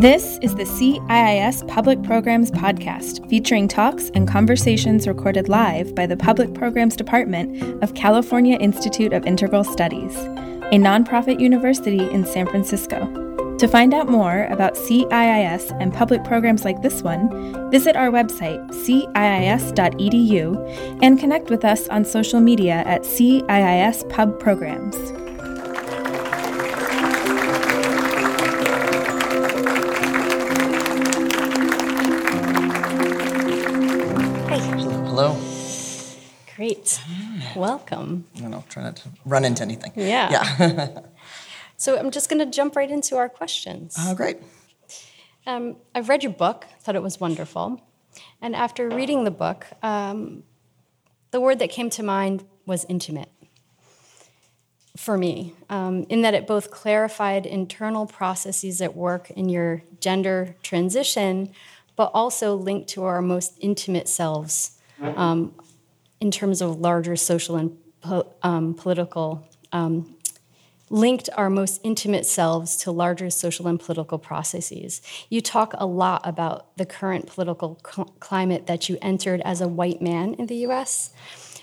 This is the CIIS Public Programs Podcast, featuring talks and conversations recorded live by the Public Programs Department of California Institute of Integral Studies, a nonprofit university in San Francisco. To find out more about CIIS and public programs like this one, visit our website, ciis.edu, and connect with us on social media at CIIS Pub Programs. Great. Welcome. I don't know, try not to run into anything. Yeah. Yeah. So I'm just going to jump right into our questions. oh, great. Um, I've read your book, thought it was wonderful. And after reading the book, um, the word that came to mind was intimate for me, um, in that it both clarified internal processes at work in your gender transition, but also linked to our most intimate selves um, in terms of larger social and po- um, political um, linked our most intimate selves to larger social and political processes. You talk a lot about the current political cl- climate that you entered as a white man in the US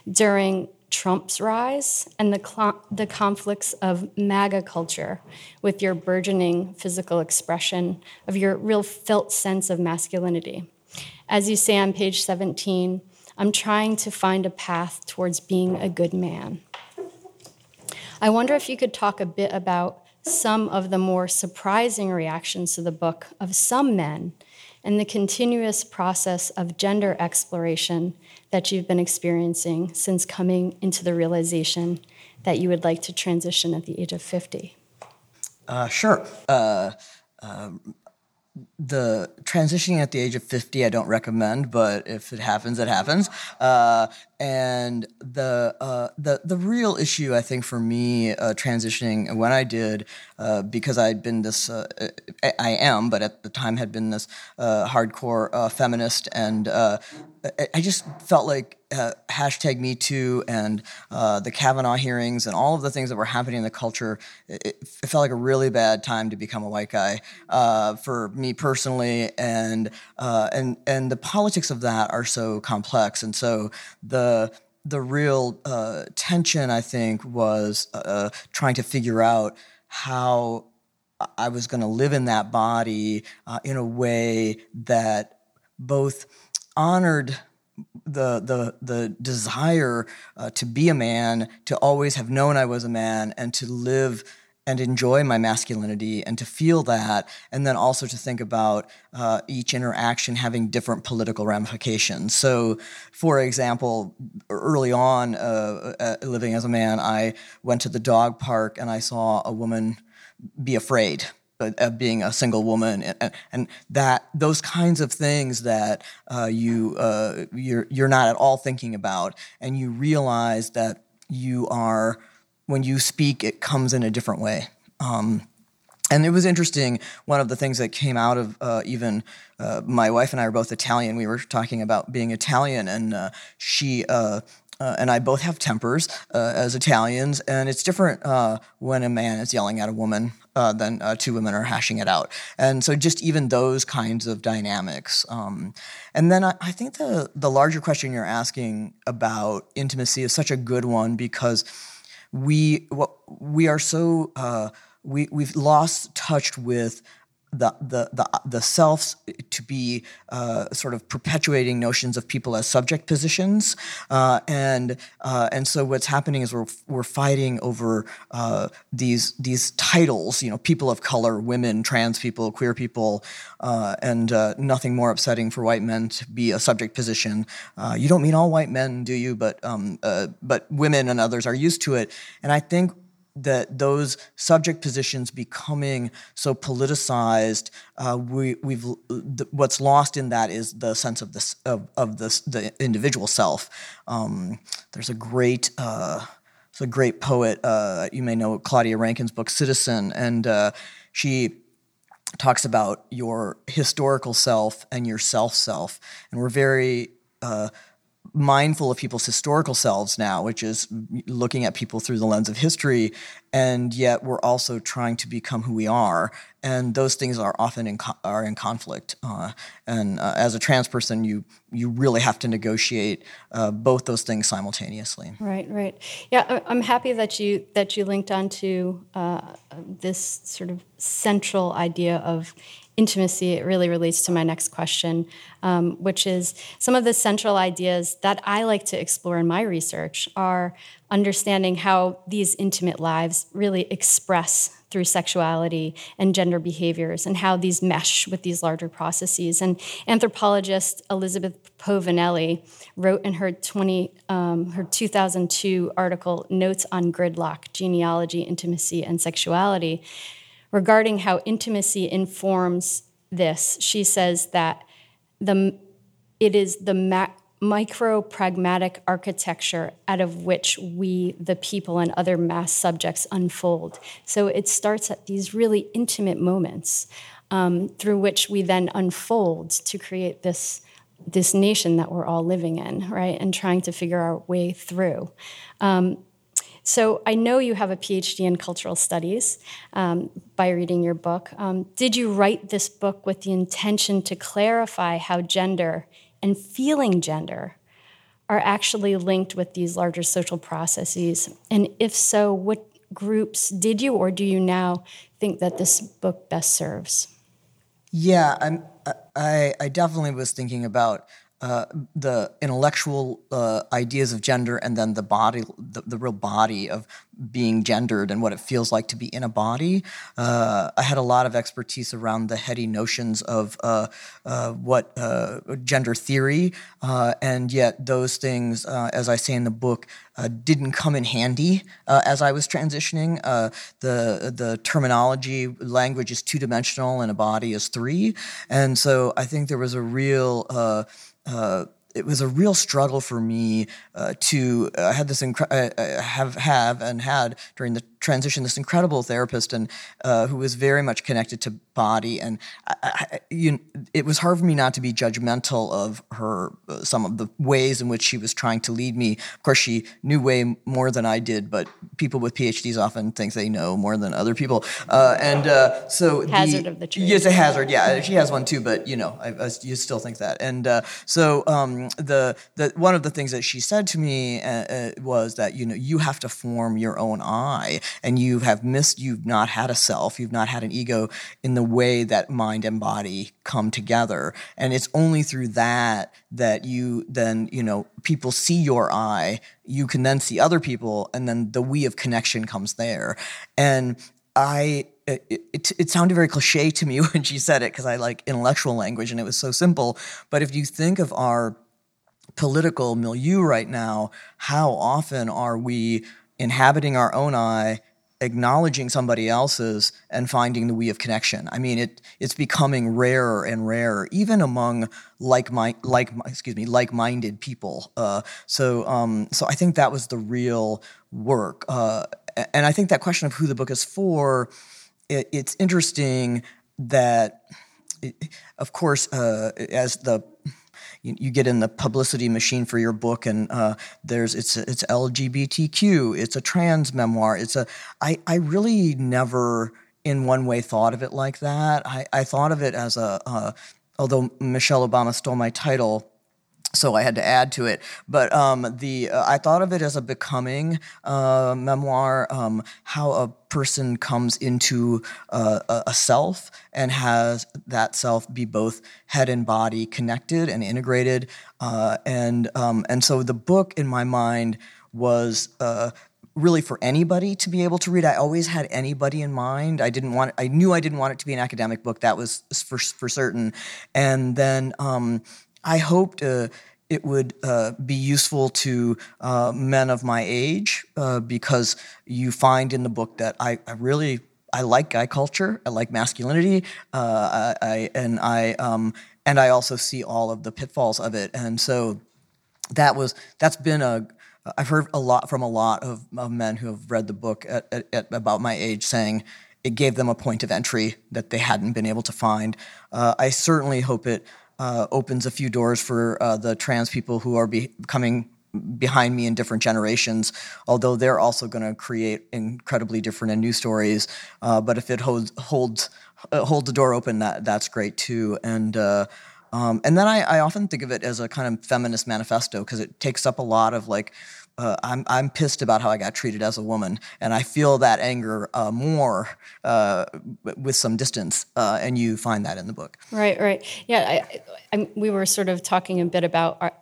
during Trump's rise and the, cl- the conflicts of MAGA culture with your burgeoning physical expression of your real felt sense of masculinity. As you say on page 17, I'm trying to find a path towards being a good man. I wonder if you could talk a bit about some of the more surprising reactions to the book of some men and the continuous process of gender exploration that you've been experiencing since coming into the realization that you would like to transition at the age of 50. Uh, sure. Uh, um, the transitioning at the age of 50 i don't recommend but if it happens it happens. Uh, and the, uh, the the real issue i think for me uh, transitioning when i did uh, because i'd been this uh, i am but at the time had been this uh, hardcore feminist and I just felt like uh, hashtag Me Too and uh, the Kavanaugh hearings and all of the things that were happening in the culture. It, it felt like a really bad time to become a white guy uh, for me personally, and uh, and and the politics of that are so complex, and so the the real uh, tension I think was uh, trying to figure out how I was going to live in that body in a way that both honored the the the desire uh, to be a man, to always have known I was a man, and to live and enjoy my masculinity and to feel that, and then also to think about uh, each interaction having different political ramifications. So, for example, early on, uh, uh, living as a man, I went to the dog park and I saw a woman be afraid of being a single woman and, and, that those kinds of things that uh, you uh, you're you're not at all thinking about and you realize that you are when you speak it comes in a different way. Um, and it was interesting one of the things that came out of uh, even uh, my wife and i are both italian. We were talking about being italian and uh, she uh, and I both have tempers uh, as Italians, and it's different uh, when a man is yelling at a woman uh, than uh, two women are hashing it out. And so, just even those kinds of dynamics. Um, and then I, I, think the the larger question you're asking about intimacy is such a good one because we we are so uh, we we've lost touch with the the the, the selves to be uh, sort of perpetuating notions of people as subject positions, uh, and uh, and so what's happening is we're we're fighting over uh, these these titles, you know, people of color, women, trans people, queer people, uh, and nothing more upsetting for white men to be a subject position. you don't mean all white men, do you? But um, but women and others are used to it, and I think that those subject positions becoming so politicized, uh, we, we've th- what's lost in that is the sense of this of, of this the individual self. Um, there's a great uh, a great poet uh, you may know Claudia Rankine's book Citizen, and uh, she talks about your historical self and your self self, and we're very uh, mindful of people's historical selves now, which is looking at people through the lens of history. and yet we're also trying to become who we are, and those things are often in co- are in conflict. Uh, and uh, as a trans person, you you really have to negotiate uh, both those things simultaneously. Right, right. Yeah, I'm happy that you that you linked onto uh, this sort of central idea of intimacy, it really relates to my next question, um, which is some of the central ideas that I like to explore in my research are understanding how these intimate lives really express through sexuality and gender behaviors and how these mesh with these larger processes. And anthropologist Elizabeth Povinelli wrote in her 20 um, her 2002 article Notes on Gridlock: Genealogy, Intimacy, and Sexuality regarding how intimacy informs this. She says that the it is the ma- micro pragmatic architecture out of which we, the people, and other mass subjects unfold. So it starts at these really intimate moments um, through which we then unfold to create this. This nation that we're all living in, right, and trying to figure our way through. Um, so I know you have a PhD in cultural studies um, by reading your book. Um, did you write this book with the intention to clarify how gender and feeling gender are actually linked with these larger social processes? And if so, what groups did you or do you now think that this book best serves? Yeah, I'm, I, I definitely was thinking about uh, the intellectual uh, ideas of gender and then the body, the, the, real body of being gendered and what it feels like to be in a body. Uh, I had a lot of expertise around the heady notions of uh, uh, what gender theory, and yet those things, as I say in the book, didn't come in handy as I was transitioning. the the terminology, language is two dimensional, and a body is three, and so I think there was a real uh, it was a real struggle for me uh, to. I had this incre- uh, have have and had during the transition this incredible therapist and uh, who was very much connected to body. And I, I, you, it was hard for me not to be judgmental of her uh, some of the ways in which she was trying to lead me. Of course she knew way more than i did but people with phds often think they know more than other people. Uh, and uh, so hazard the, of the trade. It's a hazard. Yeah she has one too but you know I, you still think that. And uh, so um, the, the one of the things that she said to me uh, was that you know you have to form your own I and you have missed, you've not had a self, you've not had an ego in the way that mind and body come together. And it's only through that that you then, you know, people see your I, you can then see other people, and then the we of connection comes there. And I, it, it, it, sounded very cliche to me when she said it because I like intellectual language and it was so simple. But if you think of our political milieu right now, how often are we inhabiting our own I, acknowledging somebody else's, and finding the we of connection. I mean, it it's becoming rarer and rarer, even among like my like excuse me like minded people. Uh, so um, so I think that was the real work, uh, and I think that question of who the book is for, it, it's interesting that. Of course, uh, as the you, you, get in the publicity machine for your book, and uh, there's it's it's LGBTQ, it's a trans memoir, it's a I I really never in one way thought of it like that. I, I thought of it as a uh, although Michelle Obama stole my title so I had to add to it. But um, the uh, I thought of it as a becoming uh, memoir, um, how a person comes into uh, a self and has that self be both head and body connected and integrated. Uh, and um, and so the book, in my mind, was uh, really for anybody to be able to read. I always had anybody in mind. I didn't want. I knew I didn't want it to be an academic book. That was for for certain. And then um, I hoped uh, it would uh, be useful to uh, men of my age uh, because you find in the book that I, I, really I like guy culture. I like masculinity. Uh, I, I, and I um, and I also see all of the pitfalls of it. And so that was that's been a I've heard a lot from a lot of, of men who have read the book at, at, at about my age saying it gave them a point of entry that they hadn't been able to find. Uh, I certainly hope it uh, opens a few doors for uh, the trans people who are becoming behind me in different generations, although they're also going to create incredibly different and new stories. Uh, but if it holds holds uh, the door open, that that's great too. And uh, um, and then I, I, often think of it as a kind of feminist manifesto because it takes up a lot of like. Uh, I'm I'm pissed about how I got treated as a woman, and I feel that anger uh, more uh, with some distance, uh, and you find that in the book. Right, right, yeah. I, I, we were sort of talking a bit about our,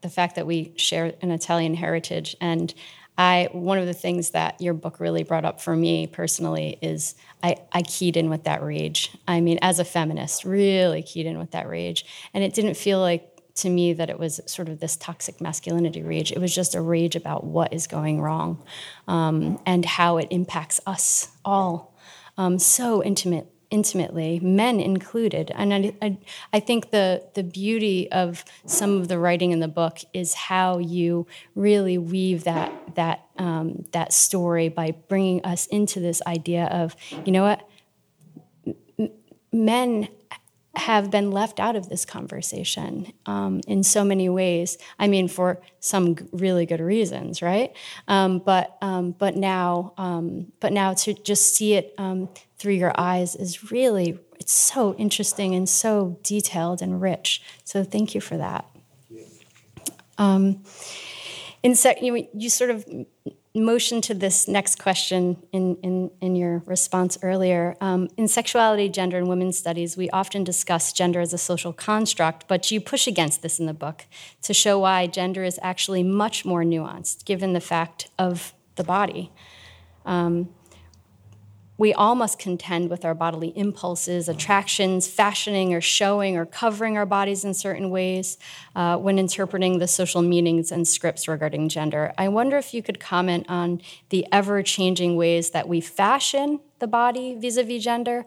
the fact that we share an Italian heritage, and I one of the things that your book really brought up for me personally is I, I keyed in with that rage. I mean, as a feminist, really keyed in with that rage. And it didn't feel like to me that it was sort of this toxic masculinity rage. It was just a rage about what is going wrong um, and how it impacts us all um, so intimate intimately, men included. And I, I, I, think the, the beauty of some of the writing in the book is how you really weave that, that, um, that story by bringing us into this idea of, you know what, men have been left out of this conversation um, in so many ways. I mean, for some really good reasons, right? Um, but um, but now, um, but now to just see it um, through your eyes is really it's so interesting and so detailed and rich. So thank you for that. Um, in sec- you, you sort of motion to this next question in, in, in your response earlier. Um, in sexuality, gender, and women's studies, we often discuss gender as a social construct, but you push against this in the book to show why gender is actually much more nuanced, given the fact of the body. Um, we all must contend with our bodily impulses, attractions, fashioning or showing or covering our bodies in certain ways uh, when interpreting the social meanings and scripts regarding gender. I wonder if you could comment on the ever changing ways that we fashion the body vis a vis gender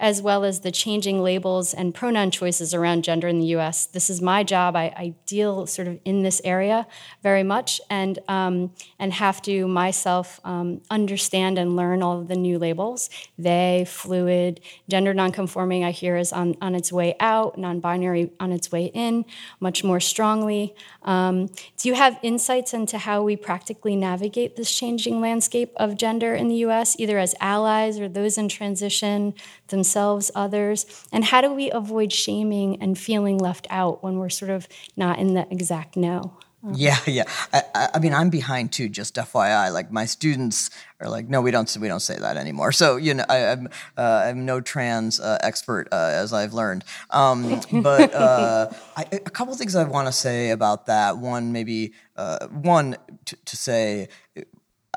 as well as the changing labels and pronoun choices around gender in the US. This is my job. I, I deal sort of in this area very much and, um, and have to myself um, understand and learn all of the new labels. They, fluid, gender nonconforming, I hear is on, on its way out, non binary on its way in, much more strongly. Um, do you have insights into how we practically navigate this changing landscape of gender in the US, either as allies or those in transition, themselves, others? And how do we avoid shaming and feeling left out when we're sort of not in the exact know? Yeah, yeah. I, I, mean, I'm behind too. Just FYI, like my students are like, no, we don't, we don't say that anymore. So you know, I, am I'm, uh, I'm no trans uh, expert uh, as I've learned. Um, but uh, I, a couple things I want to say about that. One, maybe uh, one to, to, say,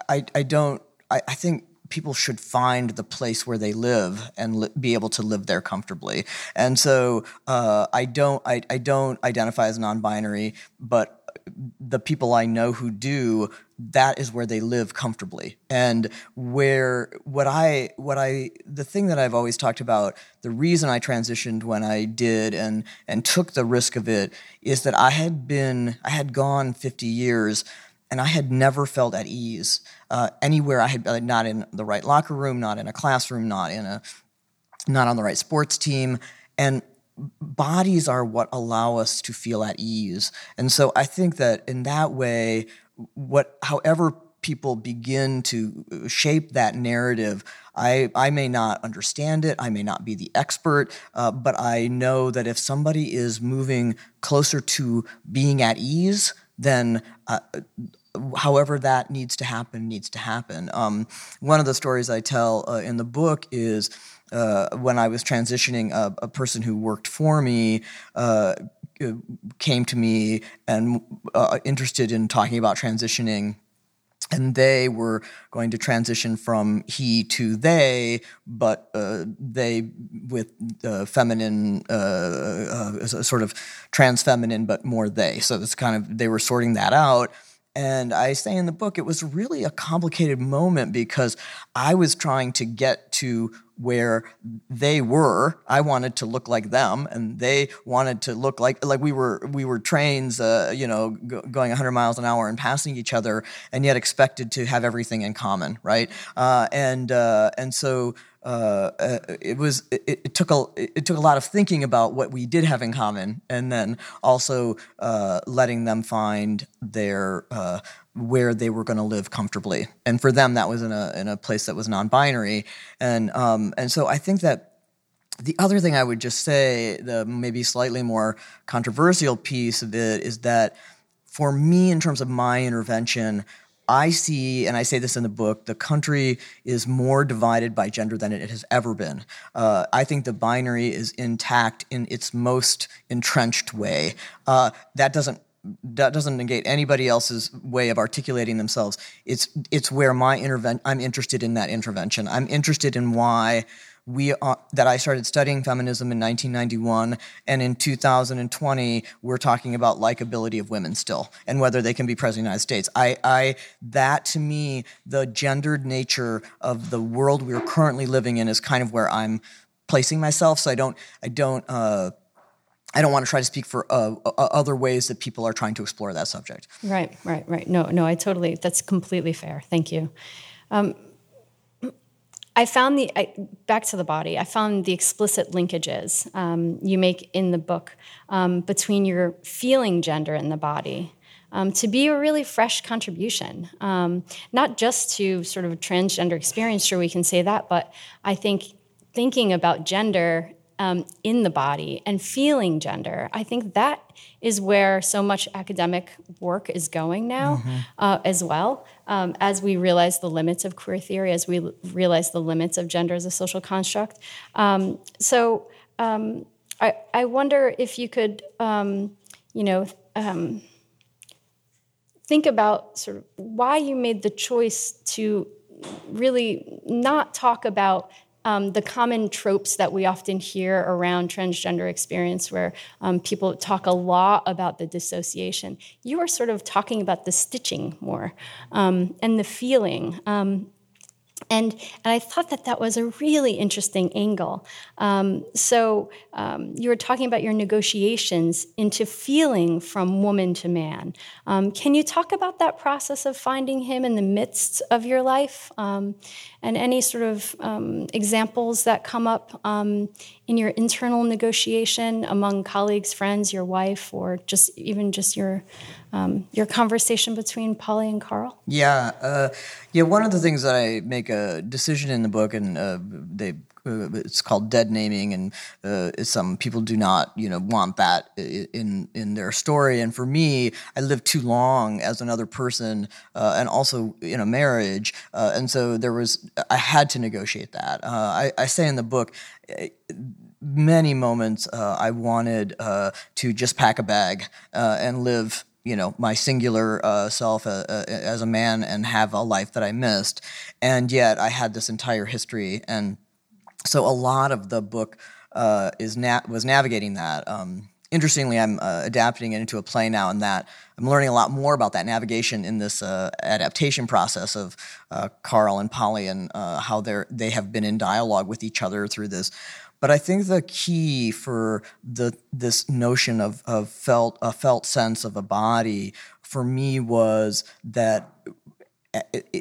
I, I don't. I, I think people should find the place where they live and li- be able to live there comfortably. And so uh, I don't I, I don't identify as non-binary, but the people I know who do, that is where they live comfortably. And where what I what I the thing that I've always talked about, the reason I transitioned when I did and and took the risk of it is that I had been I had gone 50 years and I had never felt at ease uh, anywhere. I had uh, not in the right locker room, not in a classroom, not in a, not on the right sports team, and bodies are what allow us to feel at ease. And so I think that in that way, what, however people begin to shape that narrative. I, I may not understand it, I may not be the expert, uh, but I know that if somebody is moving closer to being at ease, then uh, however that needs to happen needs to happen. Um, one of the stories I tell uh, in the book is uh, when I was transitioning, a, a, person who worked for me uh, came to me and uh, interested in talking about transitioning and they were going to transition from he to they, but uh, they with uh, feminine, uh, uh sort of trans feminine, but more they. So it's kind of they were sorting that out. And I say in the book, it was really a complicated moment because I was trying to get to where they were. I wanted to look like them, and they wanted to look like like we were we were trains, uh, you know, g- going 100 miles an hour and passing each other, and yet expected to have everything in common, right? Uh, and uh, and so uh, uh, it was it, it, took a it took a lot of thinking about what we did have in common, and then also uh, letting them find their uh, where they were going to live comfortably. And for them, that was in a in a place that was non-binary, and um, and so I think that. The other thing I would just say, the maybe slightly more controversial piece of it, is that for me, in terms of my intervention, I see, and I say this in the book, the country is more divided by gender than it has ever been. Uh, I think the binary is intact in its most entrenched way. Uh, that doesn't that doesn't negate anybody else's way of articulating themselves. It's it's where my intervention. I'm interested in that intervention. I'm interested in why we are, that I started studying feminism in 1991, and in 2020 we're talking about likability of women still, and whether they can be president of the United States. I, I that to me, the gendered nature of the world we're currently living in is kind of where I'm placing myself. So I don't, I don't. Uh, I don't want to try to speak for uh, other ways that people are trying to explore that subject. Right, right, right. No, no, I totally, that's completely fair. Thank you. Um, I found the I, back to the body. I found the explicit linkages um, you make in the book um, between your feeling gender and the body. Um, to be a really fresh contribution, um, not just to sort of transgender experience, sure we can say that, but I think thinking about gender um, in the body and feeling gender. I think that is where so much academic work is going now mm-hmm. uh, as well. Um, as we realize the limits of queer theory, as we l- realize the limits of gender as a social construct. Um, so um, I, I, wonder if you could, um, you know, um, think about sort of why you made the choice to really not talk about um, the common tropes that we often hear around transgender experience, where um, people talk a lot about the dissociation. You are sort of talking about the stitching more um, and the feeling. Um, and, and I thought that that was a really interesting angle. Um, so um, you were talking about your negotiations into feeling from woman to man. Um, can you talk about that process of finding him in the midst of your life um, and any sort of um, examples that come up um, in your internal negotiation among colleagues, friends, your wife, or just even just your um, your conversation between Polly and Carl? Yeah, uh, yeah. One of the things that I make a decision in the book, and uh, they uh, it's called dead naming, and uh, some people do not, you know, want that in in their story. And for me, I lived too long as another person, uh, and also in a marriage, uh, and so there was I had to negotiate that. Uh, I, I, say in the book. Many moments I wanted to just pack a bag and live you know my singular uh, self uh, uh, as a man and have a life that I missed, and yet I had this entire history, and so a lot of the book uh, is na- was navigating that. Um, interestingly, I'm uh, adapting it into a play now, and that I'm learning a lot more about that navigation in this uh, adaptation process of Carl and Polly and how they they have been in dialogue with each other through this. But I think the key for the this notion of, of felt a felt sense of a body for me was that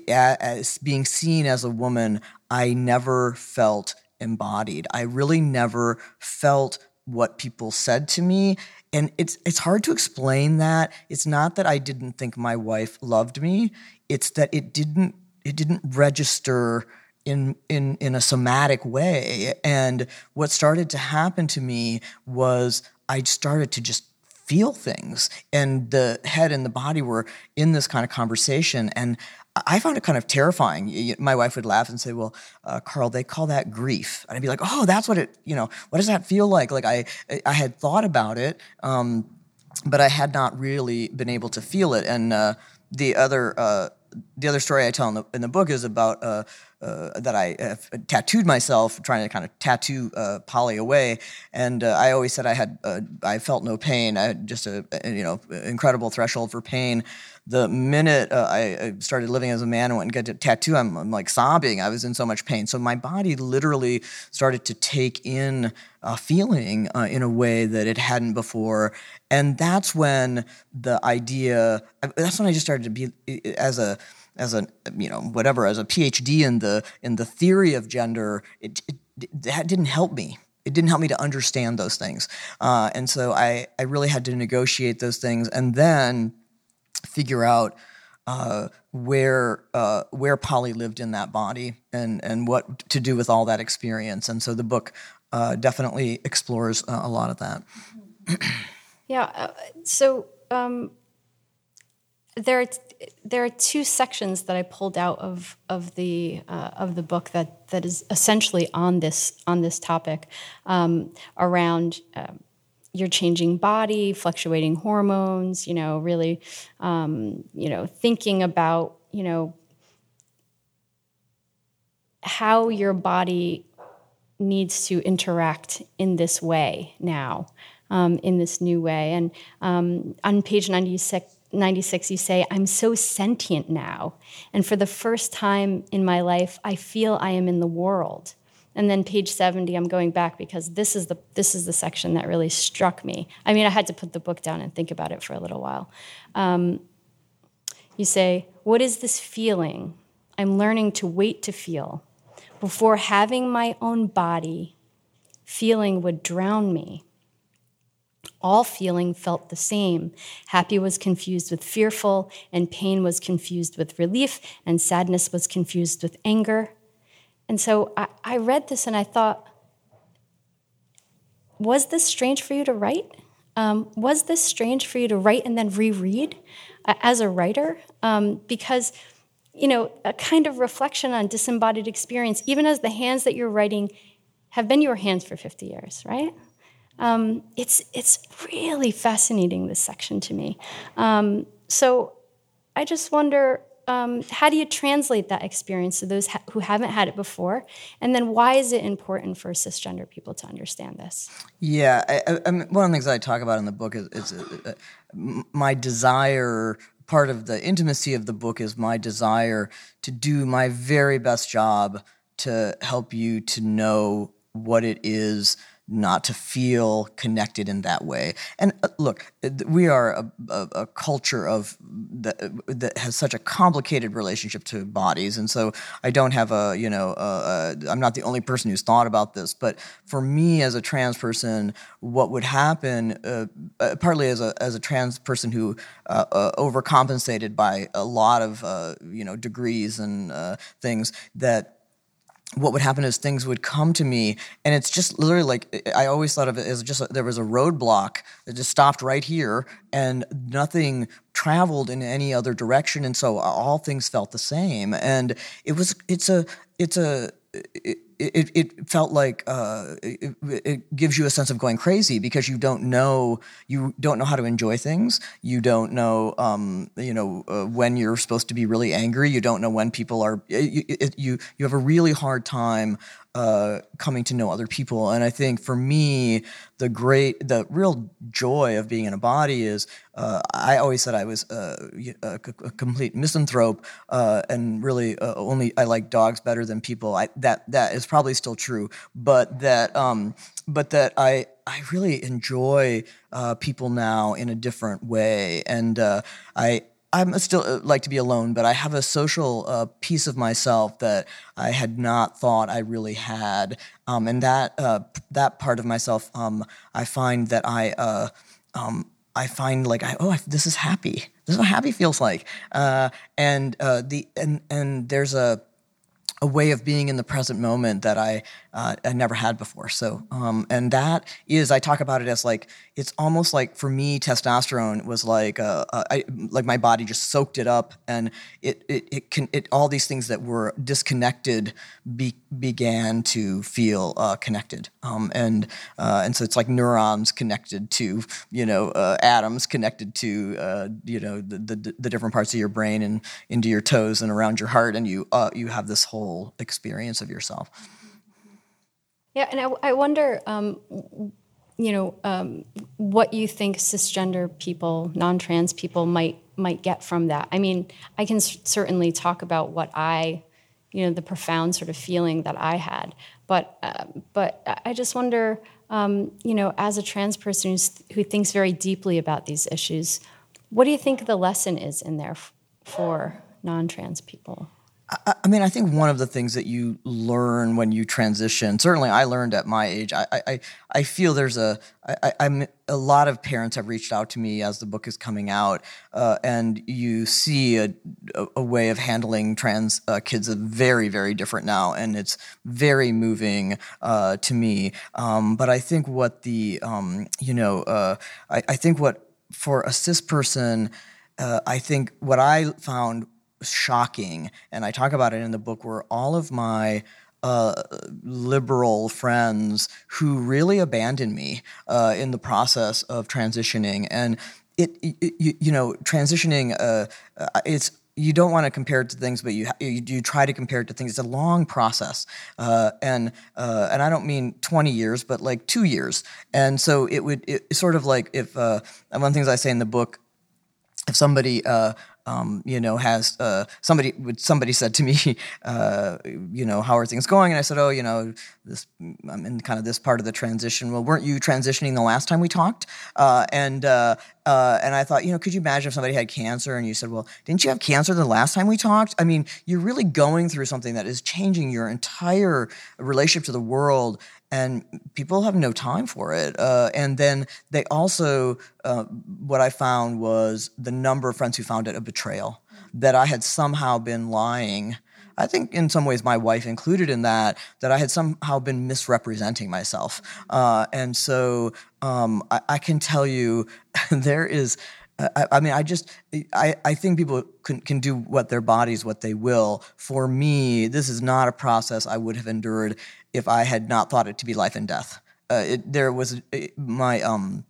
as being seen as a woman, I never felt embodied. I really never felt what people said to me. And it's it's hard to explain that. It's not that I didn't think my wife loved me. It's that it didn't it didn't register in in in a somatic way. And what started to happen to me was i started to just feel things. And the head and the body were in this kind of conversation. And i found it kind of terrifying. My wife would laugh and say well uh, carl they call that grief. And i'd be like oh that's what it you know what does that feel like? Like i i had thought about it um, but i had not really been able to feel it. And uh, the other uh, the other story I tell in the, in the book is about uh, that I have tattooed myself, trying to kind of tattoo uh, Polly away. And uh, I always said I had, uh, I felt no pain. I had just a, you know, incredible threshold for pain. The minute uh, I started living as a man and went and got a tattoo, I'm, I'm, like sobbing. I was in so much pain. So my body literally started to take in a feeling in a way that it hadn't before. And that's when the idea, that's when I just started to be, as a, as a you know whatever as a PhD in the in the theory of gender, it, it that didn't help me. It didn't help me to understand those things, uh, and so I I really had to negotiate those things, and then figure out uh, where uh, where Polly lived in that body and and what to do with all that experience. And so the book uh, definitely explores uh, a lot of that. yeah. Uh, so um, there there are two sections that I pulled out of of the uh, of the book that that is essentially on this on this topic um, around um, your changing body, fluctuating hormones, you know, really, um, you know, thinking about, you know, how your body needs to interact in this way now, um, in this new way. And um, on page 96, 96, you say, I'm so sentient now. And for the first time in my life, I feel I am in the world. And then page 70, I'm going back because this is the this is the section that really struck me. I mean, I had to put the book down and think about it for a little while. Um, you say, "What is this feeling? I'm learning to wait to feel. Before having my own body, feeling would drown me." All feeling felt the same. Happy was confused with fearful, and pain was confused with relief, and sadness was confused with anger. And so I, I read this and I thought, was this strange for you to write? Um, was this strange for you to write and then reread uh, as a writer? Um, because, you know, a kind of reflection on disembodied experience, even as the hands that you're writing have been your hands for 50 years, right? Um, it's, it's really fascinating, this section to me. Um, so I just wonder um, how do you translate that experience to those ha- who haven't had it before? And then why is it important for cisgender people to understand this? Yeah, I, I, one of the things I talk about in the book is, is uh my desire. Part of the intimacy of the book is my desire to do my very best job to help you to know what it is not to feel connected in that way. And uh, look, we are a, a, a culture of that, that, has such a complicated relationship to bodies, and so I don't have a you know i am not the only person who's thought about this. But for me as a trans person, what would happen, uh, uh partly as a as a trans person who uh, uh, overcompensated by a lot of you know degrees and things that what would happen is things would come to me and it's just literally like i always thought of it as just a, there was a roadblock that just stopped right here and nothing traveled in any other direction and so all things felt the same. And it was it's a it's a it, it, it felt like uh, it, it, gives you a sense of going crazy because you don't know you don't know how to enjoy things. You don't know um, you know uh, when you're supposed to be really angry. You don't know when people are you you, you have a really hard time uh, coming to know other people. And I think for me, the great, the real joy of being in a body is uh, I always said I was a, a, complete misanthrope uh, and really uh, only I like dogs better than people. I, that that is probably still true, but that um, but that I I really enjoy uh, people now in a different way, and I I'm still uh, like to be alone, but I have a social uh, piece of myself that I had not thought I really had, um, and that uh, that part of myself, um, I find that I uh, um, I find like I oh I, this is happy. This is what happy feels like, uh, and uh, the and and there's a a way of being in the present moment that I uh, I never had before. So, um, and that is, I talk about it as like it's almost like for me, testosterone was like uh, uh, I, like my body just soaked it up, and it it it can it all these things that were disconnected be, began to feel uh, connected, um, and uh, and so it's like neurons connected to you know uh, atoms connected to you know the, the, the different parts of your brain and into your toes and around your heart, and you you have this whole experience of yourself. Yeah, and I, I wonder, um, you know, um, what you think cisgender people, non-trans people might might get from that. I mean, I can certainly talk about what I, you know, the profound sort of feeling that I had, but uh, but I just wonder, um, you know, as a trans person who thinks very deeply about these issues, what do you think the lesson is in there f- for non trans people? I, mean, I think one of the things that you learn when you transition, certainly I learned at my age, I, I, I feel there's a, I, I'm, a lot of parents have reached out to me as the book is coming out, uh, and you see a, a, way of handling trans uh, kids is very, very different now, and it's very moving uh, to me. Um, but I think what the, um, you know, uh, I, I, think what for a cis person, uh, I think what I found shocking, and I talk about it in the book, where all of my uh, liberal friends who really abandoned me uh, in the process of transitioning. And it, it you, you, know, transitioning, uh, uh it's you don't want to compare it to things, but you, you, you try to compare it to things. It's a long process, uh, and uh, and I don't mean twenty years, but like two years. And so it would it, sort of like if uh, one of the things I say in the book, if somebody uh, um, you know, has uh, somebody somebody said to me, uh, you know, how are things going? And I said, oh, you know, this I'm in kind of this part of the transition. Well, weren't you transitioning the last time we talked? Uh, and uh, uh, and I thought, you know, could you imagine if somebody had cancer and you said, well, didn't you have cancer the last time we talked? I mean, you're really going through something that is changing your entire relationship to the world and people have no time for it. Uh, and then they also, uh, what I found was the number of friends who found it a betrayal that I had somehow been lying. I think in some ways my wife included in that, that I had somehow been misrepresenting myself. Uh, and so um, I, I, can tell you there is. I, I, mean, I just, I, I think people can, can do what their bodies, what they will. For me, this is not a process I would have endured if I had not thought it to be life and death. Uh, it, there was my um,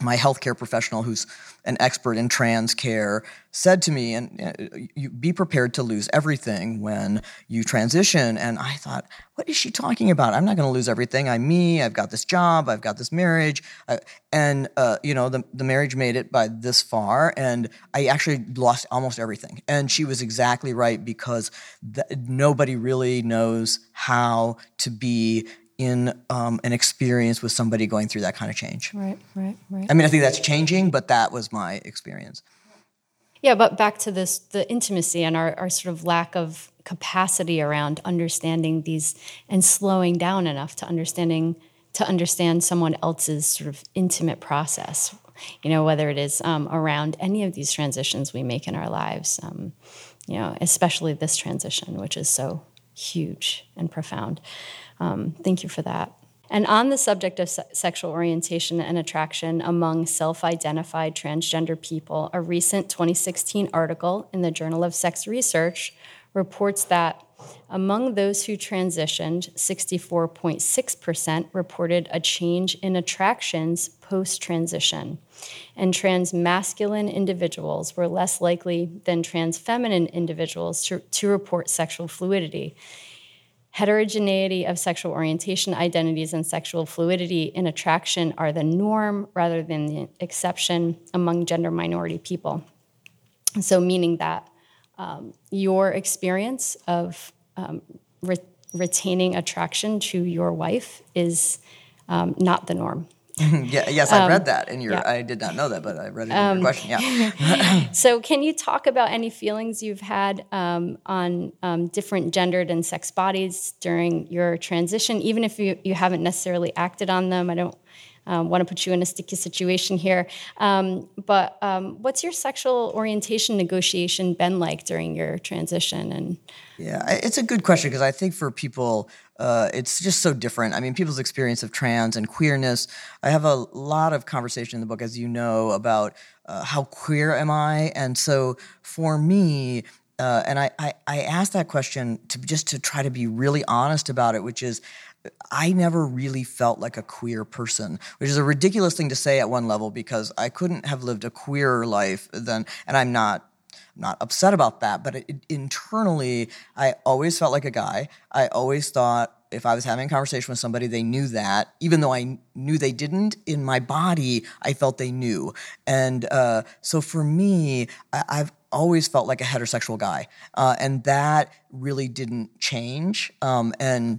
my healthcare professional, who's an expert in trans care, said to me, "And uh, you be prepared to lose everything when you transition." And I thought, "What is she talking about? I'm not going to lose everything. I'm me. I've got this job. I've got this marriage." Uh, and uh, you know, the the marriage made it by this far, and I actually lost almost everything. And she was exactly right because th- nobody really knows how to be in um, an experience with somebody going through that kind of change. Right, right, right. I mean, I think that's changing, but that was my experience. Yeah, but back to this the intimacy and our, our sort of lack of capacity around understanding these and slowing down enough to understanding to understand someone else's sort of intimate process. You know, whether it is um, around any of these transitions we make in our lives, um, you know, especially this transition, which is so huge and profound. Um, thank you for that. And on the subject of se- sexual orientation and attraction among self identified transgender people, a recent 2016 article in the Journal of Sex Research reports that among those who transitioned, 64.6% reported a change in attractions post transition. And trans masculine individuals were less likely than trans feminine individuals to, to report sexual fluidity heterogeneity of sexual orientation, identities, and sexual fluidity in attraction are the norm rather than the exception among gender minority people. So, meaning that um, your experience of um, re- retaining attraction to your wife is um, not the norm. yeah, yes, I read um, that in your. Yeah. I did not know that, but I read it in um, your question. Yeah. so, can you talk about any feelings you've had um, on um, different gendered and sex bodies during your transition, even if you, you haven't necessarily acted on them? I don't um, want to put you in a sticky situation here. Um, but um, what's your sexual orientation negotiation been like during your transition? And yeah, it's a good question because I think for people, uh, it's just so different. I mean, people's experience of trans and queerness. I have a lot of conversation in the book, as you know, about uh, how queer am I, and so for me. Uh, and I, I, I asked that question to just to try to be really honest about it, which is I never really felt like a queer person, which is a ridiculous thing to say at one level because I couldn't have lived a queerer life than, and I'm not not upset about that, but it, internally, I always felt like a guy. I always thought if I was having a conversation with somebody, they knew that, even though I knew they didn't. In my body, I felt they knew, and uh, so for me, I, have always felt like a heterosexual guy, uh, and that really didn't change. Um, and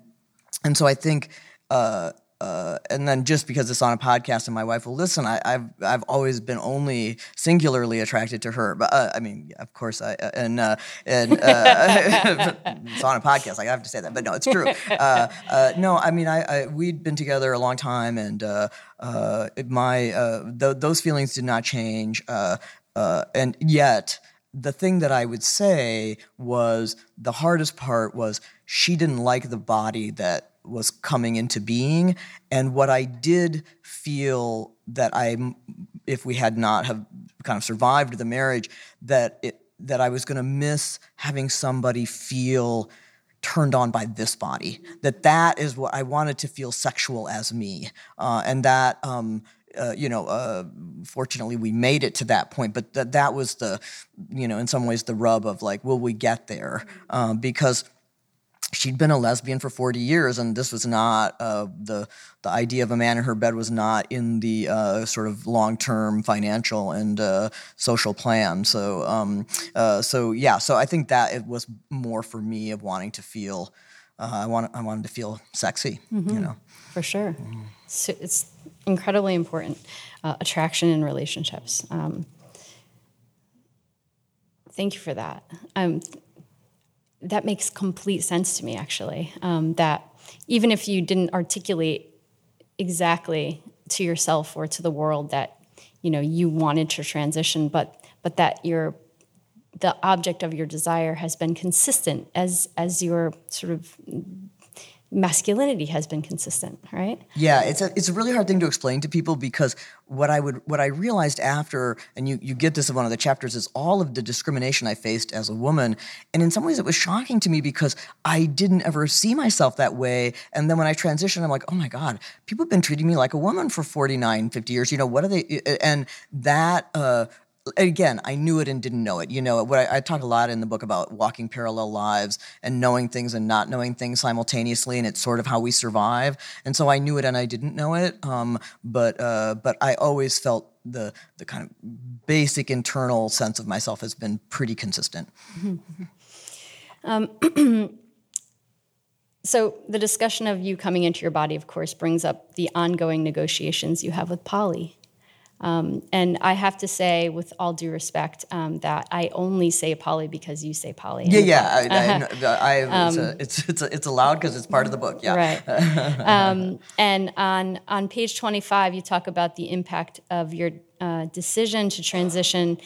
and so I think uh, uh, and then just because it's on a podcast and my wife will listen, I, have I've always been only singularly attracted to her. But uh, I mean, of course, I uh, and uh, and uh, it's on a podcast. Like, I have to say that, but no, it's true. Uh, no, I mean, I, I, we'd been together a long time, and my th- those feelings did not change, and yet the thing that I would say was the hardest part was she didn't like the body that was coming into being. And what i did feel that i if we had not have kind of survived the marriage that it that i was going to miss having somebody feel turned on by this body. That that is what i wanted to feel sexual as me. Uh, and that um, uh, you know, uh, fortunately we made it to that point, but th- that was the, you know, in some ways the rub of like, will we get there? Um, because she'd been a lesbian for 40 years and this was not uh, the the idea of a man in her bed was not in the uh, sort of long-term financial and uh, social plan so um, uh, so yeah so I think that it was more for me of wanting to feel I want I wanted to feel sexy mm-hmm. you know for sure mm-hmm. so it's incredibly important uh, attraction in relationships. Um, thank you for that. Um, that makes complete sense to me, actually. Um, that even if you didn't articulate exactly to yourself or to the world that you know you wanted to transition, but but that your the object of your desire has been consistent as as your sort of masculinity has been consistent, right? Yeah, it's a it's a really hard thing to explain to people because what I would what I realized after, and you you get this in one of the chapters, is all of the discrimination I faced as a woman, and in some ways it was shocking to me because I didn't ever see myself that way, and then when I transitioned, I'm like, oh my god, people have been treating me like a woman for 49, 50 years. You know what are they? And that. Uh, again, I knew it and didn't know it. You know, what I, I, talk a lot in the book about walking parallel lives and knowing things and not knowing things simultaneously, and it's sort of how we survive. And so I knew it and I didn't know it, um, but uh, but I always felt the the kind of basic internal sense of myself has been pretty consistent. Um, so the discussion of you coming into your body, of course, brings up the ongoing negotiations you have with Polly. Um, and I have to say, with all due respect, um, that I only say Polly because you say Polly. Yeah, yeah. I, I, I, it's, a, um, it's, it's, a, it's allowed because it's part of the book. Yeah. Right. um, and on on page twenty five, you talk about the impact of your uh, decision to transition.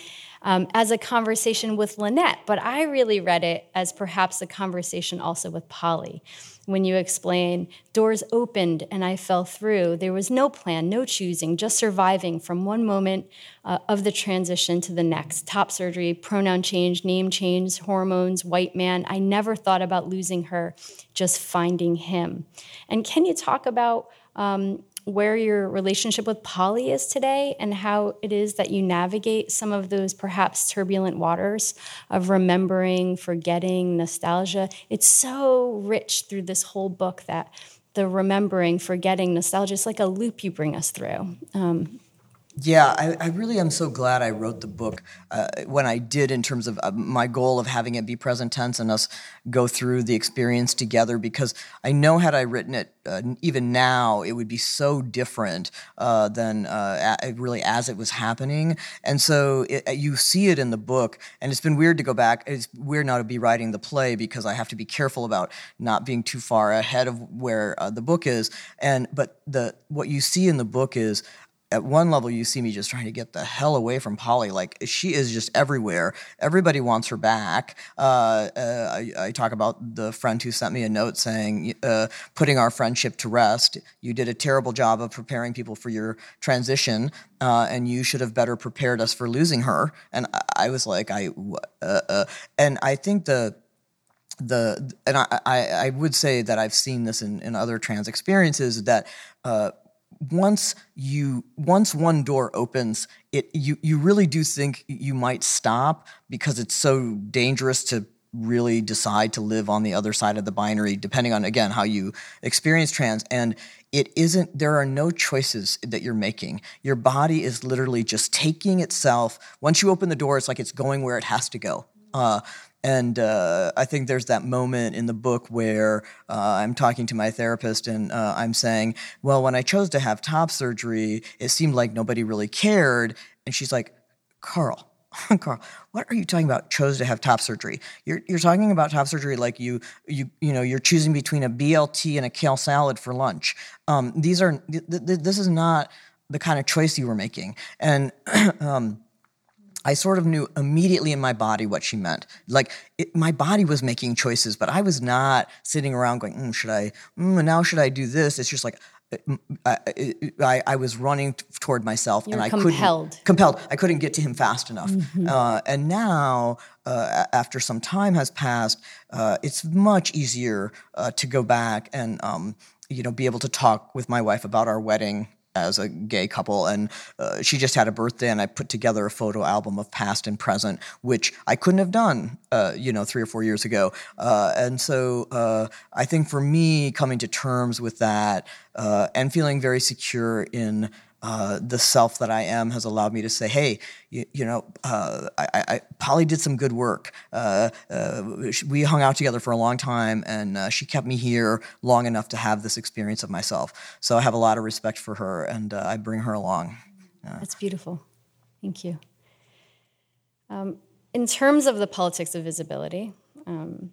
Um, as a conversation with Lynette, but I really read it as perhaps a conversation also with Polly when you explain doors opened and I fell through. There was no plan, no choosing, just surviving from one moment uh, of the transition to the next. Top surgery, pronoun change, name change, hormones, white man. I never thought about losing her, just finding him. And can you talk about um, where your relationship with Polly is today and how it is that you navigate some of those perhaps turbulent waters of remembering, forgetting, nostalgia. It's so rich through this whole book that the remembering, forgetting, nostalgia is like a loop you bring us through. Um, yeah, I, I, really am so glad I wrote the book uh, when I did, in terms of uh, my goal of having it be present tense and us go through the experience together, because I know had I written it uh, even now, it would be so different uh, than uh, a- really as it was happening. And so it, uh, you see it in the book, and it's been weird to go back. It's weird now to be writing the play because I have to be careful about not being too far ahead of where the book is. And but the what you see in the book is at one level you see me just trying to get the hell away from Polly. Like she is just everywhere. Everybody wants her back. Uh, uh, I, I, talk about the friend who sent me a note saying, uh, "Putting our friendship to rest. You did a terrible job of preparing people for your transition, uh, and you should have better prepared us for losing her." And I, I was like, I, uh, uh, and I think the the and I, I, I would say that I've seen this in, in other trans experiences that uh, once you once one door opens it you you really do think you might stop because it's so dangerous to really decide to live on the other side of the binary depending on again how you experience trans. And it isn't there are no choices that you're making. Your body is literally just taking itself once you open the door it's like it's going where it has to go. Uh, and uh, I think there's that moment in the book where uh, I'm talking to my therapist and uh, I'm saying, well, when I chose to have top surgery, it seemed like nobody really cared. And she's like, Carl, Carl, what are you talking about? Chose to have top surgery. You're, you're talking about top surgery like you you you know you're choosing between a BLT and a kale salad for lunch. Um, these are th- th- this is not the kind of choice you were making. And um, I sort of knew immediately in my body what she meant. Like it, my body was making choices, but I was not sitting around going, mm, "Should I? Mm, now should I do this?" It's just like I, I, I, was running toward myself you and I compelled. couldn't compelled. I couldn't get to him fast enough. Mm-hmm. Uh, and now, uh, after some time has passed, uh, it's much easier uh, to go back and um, you know be able to talk with my wife about our wedding as a gay couple, and uh, she just had a birthday, and I put together a photo album of past and present, which I couldn't have done, uh, you know, three or four years ago. Uh, and so uh, I think for me, coming to terms with that uh, and feeling very secure in uh, the self that I am has allowed me to say, hey, you, you know, uh, I, I, Polly did some good work. Uh, uh we hung out together for a long time, and uh, she kept me here long enough to have this experience of myself. So I have a lot of respect for her, and I bring her along. That's beautiful. Thank you. Um, in terms of the politics of visibility, um,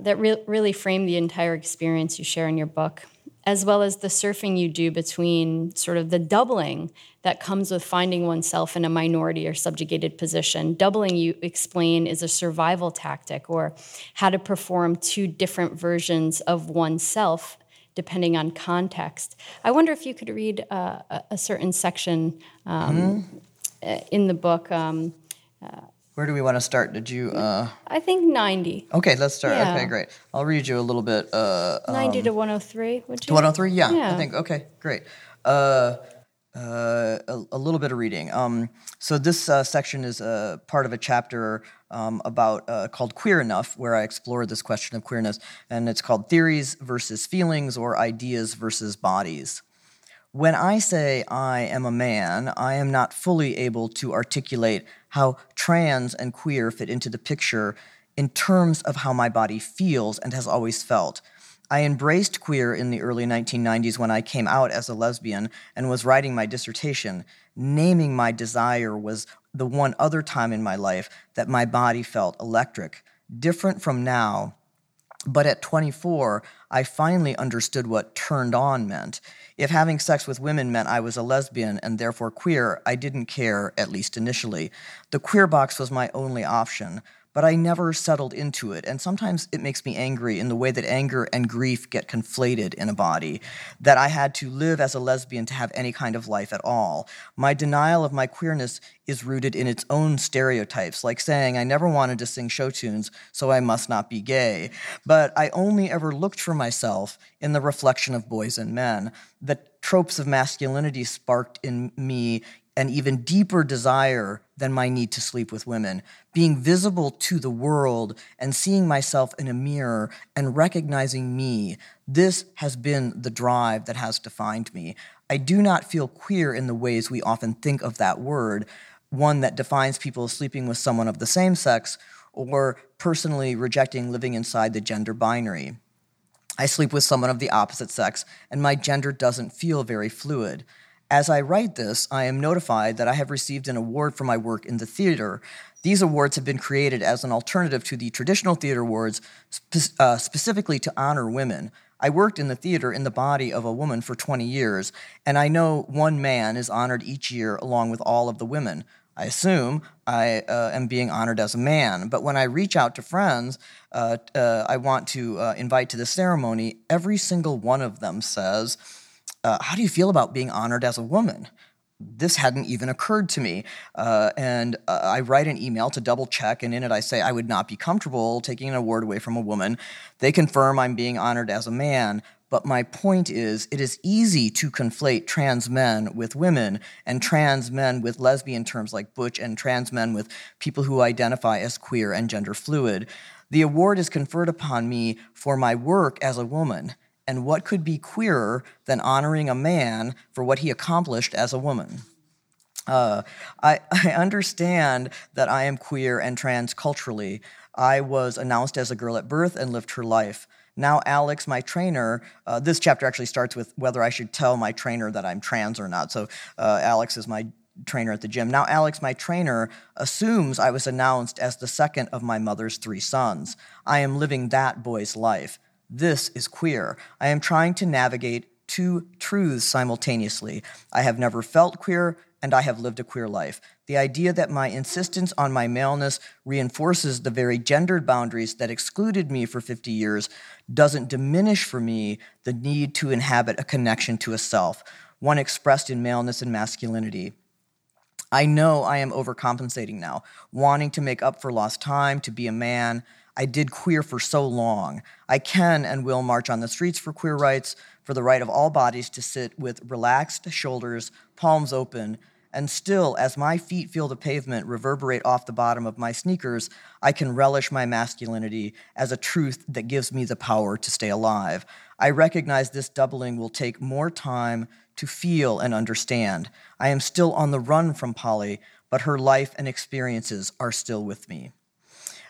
that re- really frame the entire experience you share in your book as well as the surfing you do between sort of the doubling that comes with finding oneself in a minority or subjugated position. Doubling, you explain, is a survival tactic or how to perform two different versions of oneself depending on context. I wonder if you could read uh, a certain section um, mm-hmm. in the book. Um, uh, where do we want to start? Did you? Uh... I think 90. Okay, let's start. Yeah. Okay, great. I'll read you a little bit. Uh, 90 um, to 103, would you? To 103? Yeah, yeah. I think. Okay, great. Uh, uh, a, a, little bit of reading. Um, so this uh, section is uh, part of a chapter um, about uh, called Queer Enough, where I explore this question of queerness, and it's called Theories versus Feelings or Ideas versus Bodies. When I say I am a man, I am not fully able to articulate how trans and queer fit into the picture in terms of how my body feels and has always felt. I embraced queer in the early 1990s when I came out as a lesbian and was writing my dissertation. Naming my desire was the one other time in my life that my body felt electric, different from now. But at 24, I finally understood what turned on meant. If having sex with women meant I was a lesbian and therefore queer, I didn't care, at least initially. The queer box was my only option but I never settled into it. And sometimes it makes me angry in the way that anger and grief get conflated in a body, that I had to live as a lesbian to have any kind of life at all. My denial of my queerness is rooted in its own stereotypes, like saying I never wanted to sing show tunes, so I must not be gay. But I only ever looked for myself in the reflection of boys and men. The tropes of masculinity sparked in me an even deeper desire than my need to sleep with women. Being visible to the world and seeing myself in a mirror and recognizing me, this has been the drive that has defined me. I do not feel queer in the ways we often think of that word, one that defines people sleeping with someone of the same sex or personally rejecting living inside the gender binary. I sleep with someone of the opposite sex, and my gender doesn't feel very fluid. As I write this, I am notified that I have received an award for my work in the theater. These awards have been created as an alternative to the traditional theater awards, spe- uh, specifically to honor women. I worked in the theater in the body of a woman for 20 years, and I know one man is honored each year along with all of the women. I assume I uh, am being honored as a man, but when I reach out to friends uh, uh I want to uh, invite to the ceremony, every single one of them says, uh, how do you feel about being honored as a woman? This hadn't even occurred to me. Uh, and uh, I write an email to double check, and in it I say I would not be comfortable taking an award away from a woman. They confirm I'm being honored as a man, but my point is, it is easy to conflate trans men with women and trans men with lesbian terms like butch and trans men with people who identify as queer and gender fluid. The award is conferred upon me for my work as a woman. And what could be queerer than honoring a man for what he accomplished as a woman? Uh, I, I, understand that I am queer and trans culturally, I was announced as a girl at birth and lived her life. Now, Alex, my trainer, uh, this chapter actually starts with whether I should tell my trainer that I'm trans or not. So, uh, Alex is my trainer at the gym. Now, Alex, my trainer, assumes I was announced as the second of my mother's three sons. I am living that boy's life. This is queer. I am trying to navigate two truths simultaneously. I have never felt queer, and I have lived a queer life. The idea that my insistence on my maleness reinforces the very gendered boundaries that excluded me for 50 years doesn't diminish for me the need to inhabit a connection to a self, one expressed in maleness and masculinity. I know I am overcompensating now, wanting to make up for lost time, to be a man. I did queer for so long. I can and will march on the streets for queer rights, for the right of all bodies to sit with relaxed shoulders, palms open, and still, as my feet feel the pavement reverberate off the bottom of my sneakers, I can relish my masculinity as a truth that gives me the power to stay alive. I recognize this doubling will take more time to feel and understand. I am still on the run from Polly, but her life and experiences are still with me.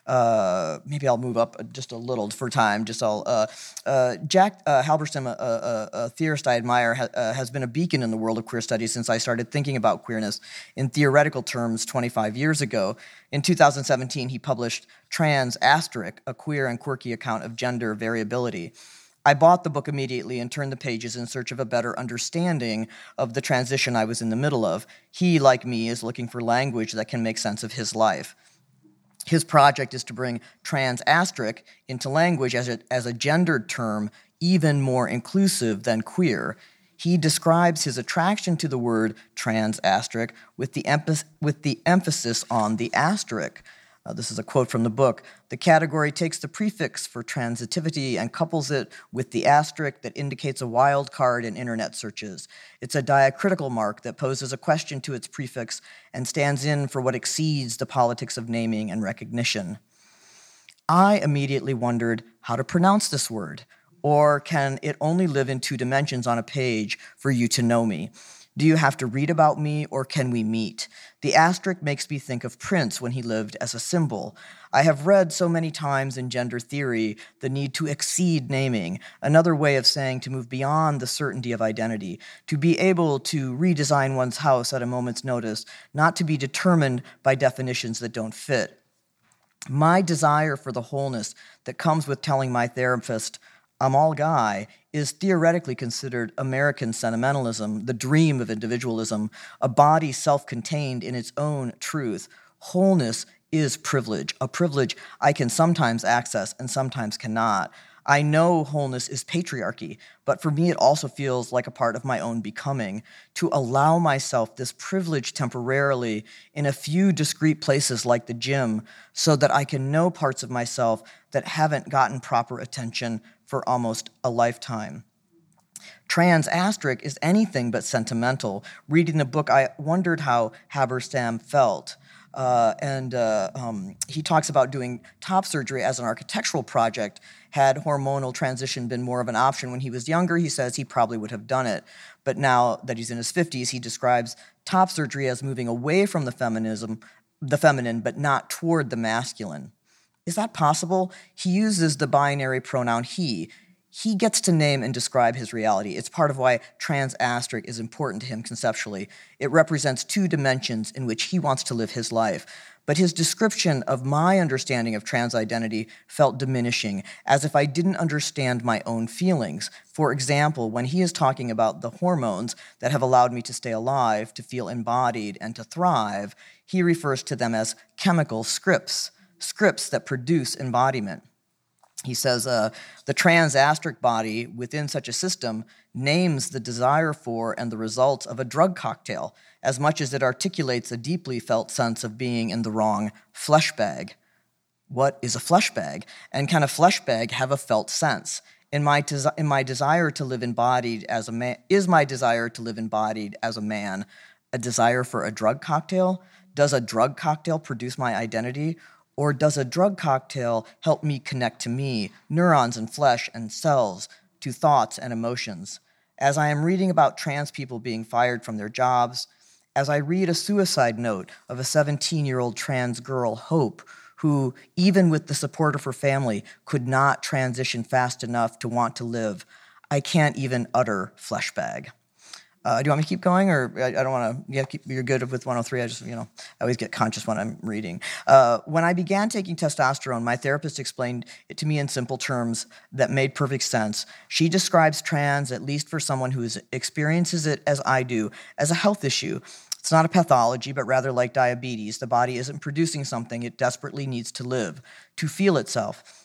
Uh, maybe I'll move up just a little for time. Just I'll. Uh, uh, Jack uh, Halberstam, a, a, a, theorist I admire, ha, uh, has been a beacon in the world of queer studies since I started thinking about queerness in theoretical terms 25 years ago. In 2017, he published Trans Asterisk, a queer and quirky account of gender variability. I bought the book immediately and turned the pages in search of a better understanding of the transition I was in the middle of. He, like me, is looking for language that can make sense of his life. His project is to bring trans asterisk into language as a, as a gendered term, even more inclusive than queer. He describes his attraction to the word trans asterisk with the, emph- with the emphasis on the asterisk. Uh, this is a quote from the book. The category takes the prefix for transitivity and couples it with the asterisk that indicates a wild card in internet searches. It's a diacritical mark that poses a question to its prefix and stands in for what exceeds the politics of naming and recognition. I immediately wondered how to pronounce this word, or can it only live in two dimensions on a page for you to know me? Do you have to read about me or can we meet? The asterisk makes me think of Prince when he lived as a symbol. I have read so many times in gender theory the need to exceed naming, another way of saying to move beyond the certainty of identity, to be able to redesign one's house at a moment's notice, not to be determined by definitions that don't fit. My desire for the wholeness that comes with telling my therapist, I'm all guy, is theoretically considered American sentimentalism, the dream of individualism, a body self contained in its own truth. Wholeness is privilege, a privilege I can sometimes access and sometimes cannot. I know wholeness is patriarchy, but for me, it also feels like a part of my own becoming to allow myself this privilege temporarily in a few discrete places like the gym so that I can know parts of myself that haven't gotten proper attention for almost a lifetime. Trans asterisk is anything but sentimental. Reading the book, I wondered how Halberstam felt. Uh, and uh, um, he talks about doing top surgery as an architectural project. Had hormonal transition been more of an option when he was younger, he says he probably would have done it. But now that he's in his 50s, he describes top surgery as moving away from the feminism, the feminine, but not toward the masculine. Is that possible? He uses the binary pronoun he. He gets to name and describe his reality. It's part of why trans asterisk is important to him conceptually. It represents two dimensions in which he wants to live his life. But his description of my understanding of trans identity felt diminishing, as if I didn't understand my own feelings. For example, when he is talking about the hormones that have allowed me to stay alive, to feel embodied, and to thrive, he refers to them as chemical scripts scripts that produce embodiment. He says uh, the trans asterisk body within such a system names the desire for and the results of a drug cocktail as much as it articulates a deeply felt sense of being in the wrong flesh bag. What is a flesh bag? And can a flesh bag have a felt sense? In my, desi- in my desire to live embodied as a man, is my desire to live embodied as a man a desire for a drug cocktail? Does a drug cocktail produce my identity? Or does a drug cocktail help me connect to me, neurons and flesh and cells, to thoughts and emotions? As I am reading about trans people being fired from their jobs, as I read a suicide note of a 17 year old trans girl, Hope, who, even with the support of her family, could not transition fast enough to want to live. I can't even utter flesh bag. Uh, do you want me to keep going, or I, I don't want to? Keep, you're good with 103. I just, you know, I always get conscious when I'm reading. Uh, when I began taking testosterone, my therapist explained it to me in simple terms that made perfect sense. She describes trans, at least for someone who experiences it as I do, as a health issue. It's not a pathology, but rather like diabetes. The body isn't producing something; it desperately needs to live, to feel itself.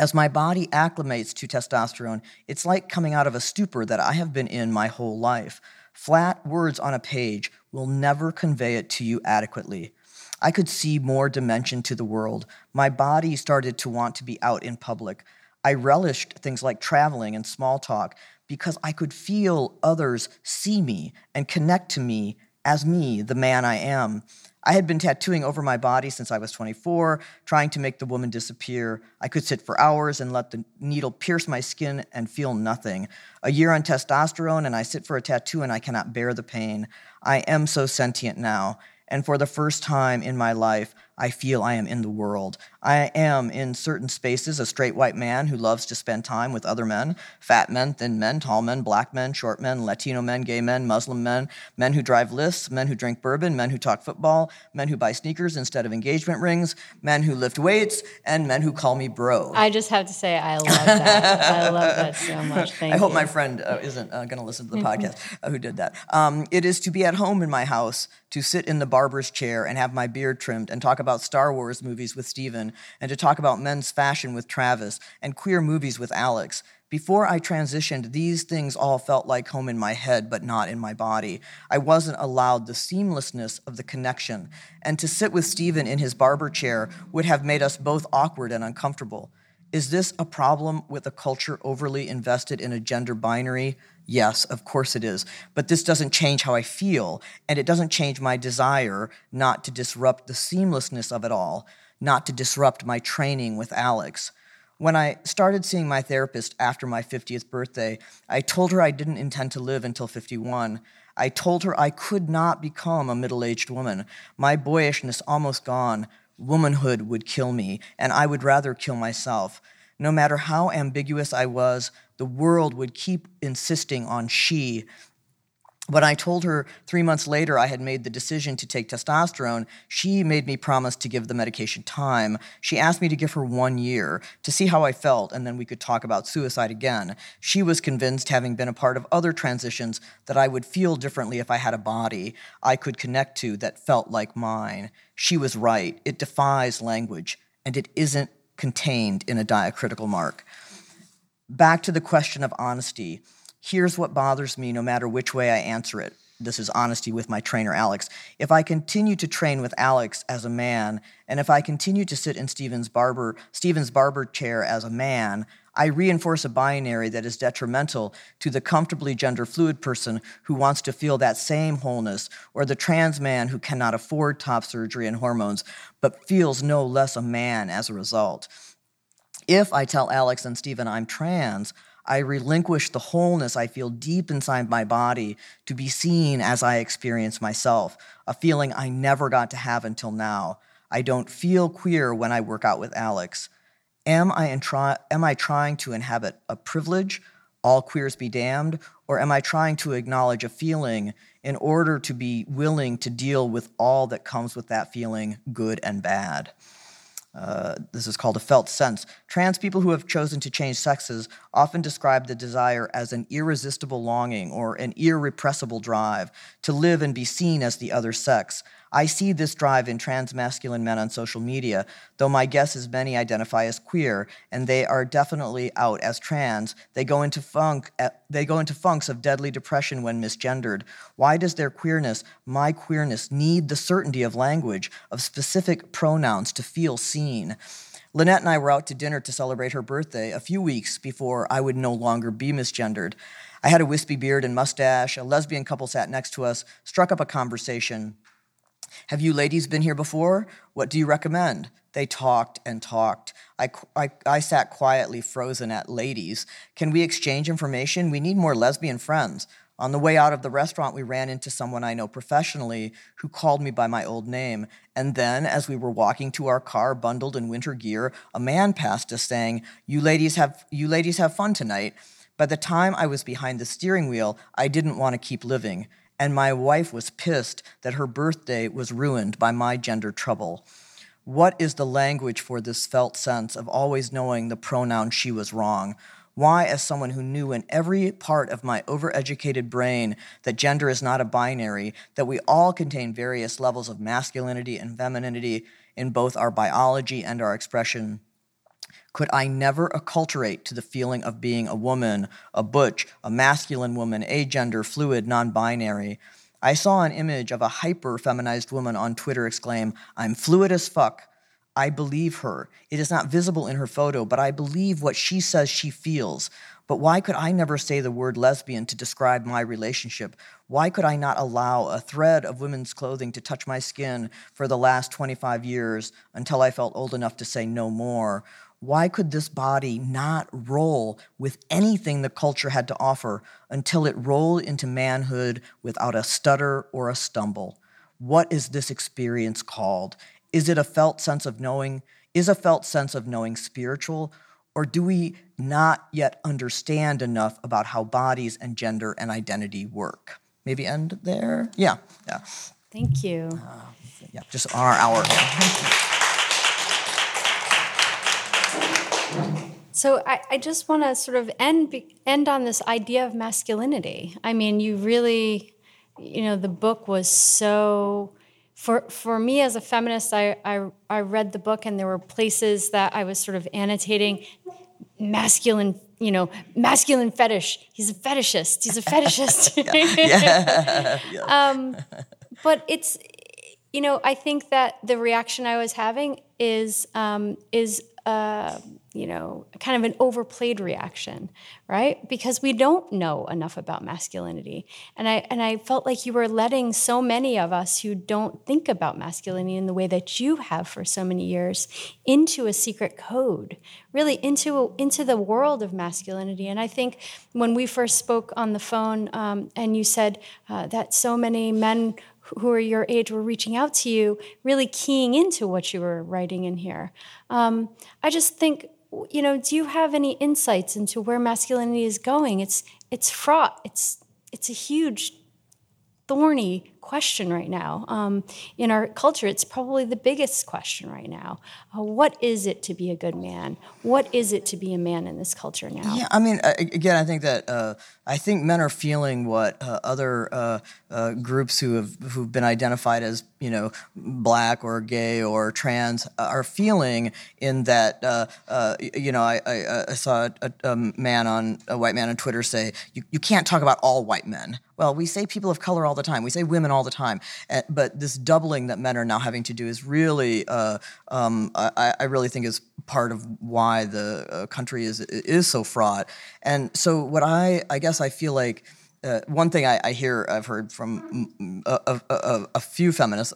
As my body acclimates to testosterone, it's like coming out of a stupor that I have been in my whole life. Flat words on a page will never convey it to you adequately. I could see more dimension to the world. My body started to want to be out in public. I relished things like traveling and small talk because I could feel others see me and connect to me as me, the man I am. I had been tattooing over my body since I was 24, trying to make the woman disappear. I could sit for hours and let the needle pierce my skin and feel nothing. A year on testosterone, and I sit for a tattoo and I cannot bear the pain. I am so sentient now. And for the first time in my life, I feel I am in the world. I am, in certain spaces, a straight white man who loves to spend time with other men fat men, thin men, tall men, black men, short men, Latino men, gay men, Muslim men, men who drive Lyfts, men who drink bourbon, men who talk football, men who buy sneakers instead of engagement rings, men who lift weights, and men who call me bro. I just have to say, I love that. I love that so much. Thank I hope you. my friend uh, isn't uh, going to listen to the podcast uh, who did that. Um, it is to be at home in my house, to sit in the barber's chair and have my beard trimmed and talk about Star Wars movies with Steven, and to talk about men's fashion with Travis, and queer movies with Alex. Before I transitioned, these things all felt like home in my head, but not in my body. I wasn't allowed the seamlessness of the connection, and to sit with Steven in his barber chair would have made us both awkward and uncomfortable. Is this a problem with a culture overly invested in a gender binary? Yes, of course it is. But this doesn't change how I feel, and it doesn't change my desire not to disrupt the seamlessness of it all, not to disrupt my training with Alex. When I started seeing my therapist after my 50th birthday, I told her I didn't intend to live until 51. I told her I could not become a middle aged woman. My boyishness almost gone, womanhood would kill me, and I would rather kill myself. No matter how ambiguous I was, the world would keep insisting on she. When I told her three months later I had made the decision to take testosterone, she made me promise to give the medication time. She asked me to give her one year to see how I felt, and then we could talk about suicide again. She was convinced, having been a part of other transitions, that I would feel differently if I had a body I could connect to that felt like mine. She was right. It defies language, and it isn't contained in a diacritical mark. Back to the question of honesty. Here's what bothers me no matter which way I answer it. This is honesty with my trainer, Alex. If I continue to train with Alex as a man, and if I continue to sit in Steven's barber, Steven's barber chair as a man, I reinforce a binary that is detrimental to the comfortably gender fluid person who wants to feel that same wholeness, or the trans man who cannot afford top surgery and hormones, but feels no less a man as a result. If I tell Alex and Steven I'm trans, I relinquish the wholeness I feel deep inside my body to be seen as I experience myself, a feeling I never got to have until now. I don't feel queer when I work out with Alex. Am I, am I trying to inhabit a privilege, all queers be damned, or am I trying to acknowledge a feeling in order to be willing to deal with all that comes with that feeling, good and bad? Uh, this is called a felt sense. Trans people who have chosen to change sexes often describe the desire as an irresistible longing or an irrepressible drive to live and be seen as the other sex. I see this drive in trans masculine men on social media, though my guess is many identify as queer, and they are definitely out as trans. They go into funk. Eh, they go into funks of deadly depression when misgendered. Why does their queerness, my queerness, need the certainty of language, of specific pronouns to feel seen? Lynette and I were out to dinner to celebrate her birthday a few weeks before I would no longer be misgendered. I had a wispy beard and mustache. A lesbian couple sat next to us, struck up a conversation. Have you ladies been here before? What do you recommend? They talked and talked. I, I, I sat quietly frozen at ladies. Can we exchange information? We need more lesbian friends. On the way out of the restaurant, we ran into someone I know professionally who called me by my old name. And then, as we were walking to our car, bundled in winter gear, a man passed us saying, "You ladies have you ladies have fun tonight." By the time I was behind the steering wheel, I didn't want to keep living, and my wife was pissed that her birthday was ruined by my gender trouble. What is the language for this felt sense of always knowing the pronoun she was wrong? Why, as someone who knew in every part of my overeducated brain that gender is not a binary, that we all contain various levels of masculinity and femininity in both our biology and our expression, could I never acculturate to the feeling of being a woman, a butch, a masculine woman, agender, fluid, non binary? I saw an image of a hyper feminized woman on Twitter exclaim, I'm fluid as fuck. I believe her. It is not visible in her photo, but I believe what she says she feels. But why could I never say the word lesbian to describe my relationship? Why could I not allow a thread of women's clothing to touch my skin for the last 25 years until I felt old enough to say no more? Why could this body not roll with anything the culture had to offer until it rolled into manhood without a stutter or a stumble? What is this experience called? Is it a felt sense of knowing? Is a felt sense of knowing spiritual? Or do we not yet understand enough about how bodies and gender and identity work? Maybe end there? Yeah, yeah. Thank you. Uh, yeah, just our hour. So I, I just want to sort of end end on this idea of masculinity. I mean, you really, you know, the book was so. For, for me as a feminist, I, I, I read the book and there were places that I was sort of annotating masculine, you know, masculine fetish. He's a fetishist. He's a fetishist. yeah. yeah. um, but it's, you know, I think that the reaction I was having is um, is uh, you know, kind of an overplayed reaction, right? Because we don't know enough about masculinity. And I and I felt like you were letting so many of us who don't think about masculinity in the way that you have for so many years into a secret code, really into into the world of masculinity. And I think when we first spoke on the phone, um, and you said uh, that so many men who are your age were reaching out to you, really keying into what you were writing in here. Um, I just think, you know, do you have any insights into where masculinity is going? It's it's fraught. It's it's a huge, thorny question right now. Um, in our culture, it's probably the biggest question right now. Uh, what is it to be a good man? What is it to be a man in this culture now? Yeah, I mean, again, I think that uh, I think men are feeling what uh, other uh, uh, groups who have who've been identified as you know black or gay or trans are feeling in that uh, you know I, I, I saw a, a, man on a white man on Twitter say you, you can't talk about all white men. Well, we say people of color all the time. We say women all the time. Uh, but this doubling that men are now having to do is really, uh, um, I, I, really think is part of why the uh, country is is so fraught. And so what I, I guess I feel like. Uh, one thing I, I, hear, I've heard from a, a, a, a few feminists,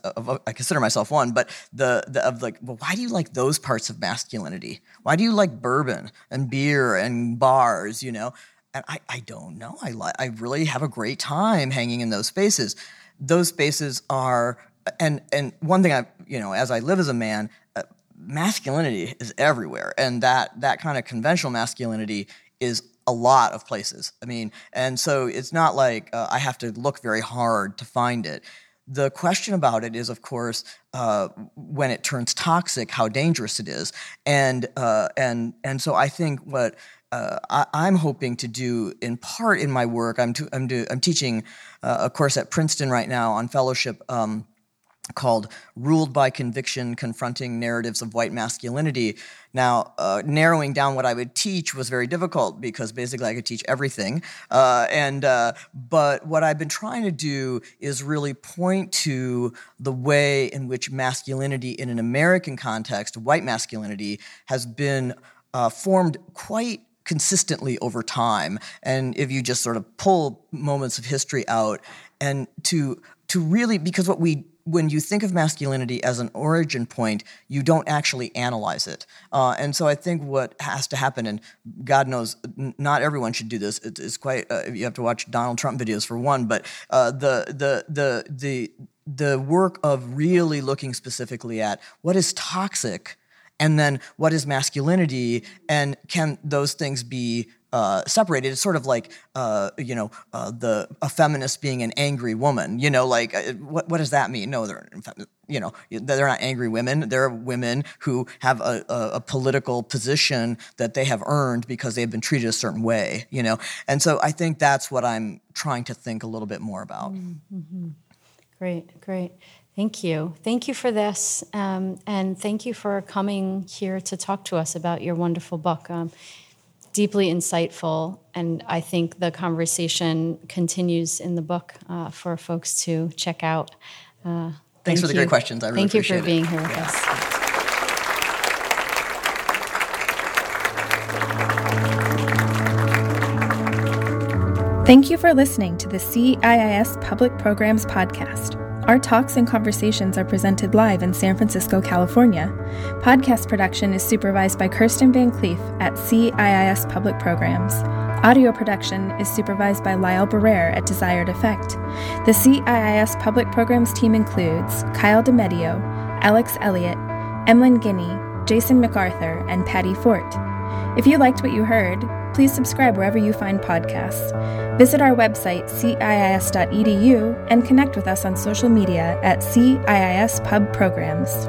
I consider myself one, but the, the of like, well, why do you like those parts of masculinity? Why do you like bourbon and beer and bars? You know, and I, I don't know. I li- I really have a great time hanging in those spaces those spaces are and and one thing I you know as I live as a man, uh, masculinity is everywhere, and that that kind of conventional masculinity is a lot of places. I mean, and so it's not like uh, I have to look very hard to find it. The question about it is, of course, uh, when it turns toxic, how dangerous it is, and uh, and and so I think what uh, I, am hoping to do in part in my work. I'm, to, I'm, do, I'm teaching uh, a course at Princeton right now on fellowship um, called Ruled by Conviction Confronting Narratives of White Masculinity. Now, uh, narrowing down what I would teach was very difficult because basically I could teach everything. Uh, and, uh, but what I've been trying to do is really point to the way in which masculinity in an American context, white masculinity, has been uh, formed quite consistently over time. And if you just sort of pull moments of history out and to to really because what we when you think of masculinity as an origin point, you don't actually analyze it. Uh, and so I think what has to happen, and God knows not everyone should do this. It, it's quite uh, you have to watch Donald Trump videos for one, but uh, the the the the the work of really looking specifically at what is toxic and then what is masculinity and can those things be uh, separated. It's sort of like uh, you know uh, the a feminist being an angry woman. You know, like uh, what what does that mean? No, they're you know they're not angry women. They're women who have a, a, a, political position that they have earned because they've been treated a certain way. You know, and so I think that's what I'm trying to think a little bit more about. Mm-hmm. Great, great. Thank you. Thank you for this. Um, and thank you for coming here to talk to us about your wonderful book. Um, deeply insightful. And I think the conversation continues in the book uh, for folks to check out. Uh, Thanks thank for the you. great questions. I really thank you for it. being here with yeah. us. Thank you for listening to the CIIS Public Programs Podcast. Our talks and conversations are presented live in San Francisco, California. Podcast production is supervised by Kirsten Van Cleef at CIIS Public Programs. Audio production is supervised by Lyle Barrere at Desired Effect. The CIIS Public Programs team includes Kyle DeMedio, Alex Elliott, Emlyn Guinea, Jason MacArthur, and Patty Fort. If you liked what you heard, please subscribe wherever you find podcasts. Visit our website, ciis.edu, and connect with us on social media at CIIS Pub Programs.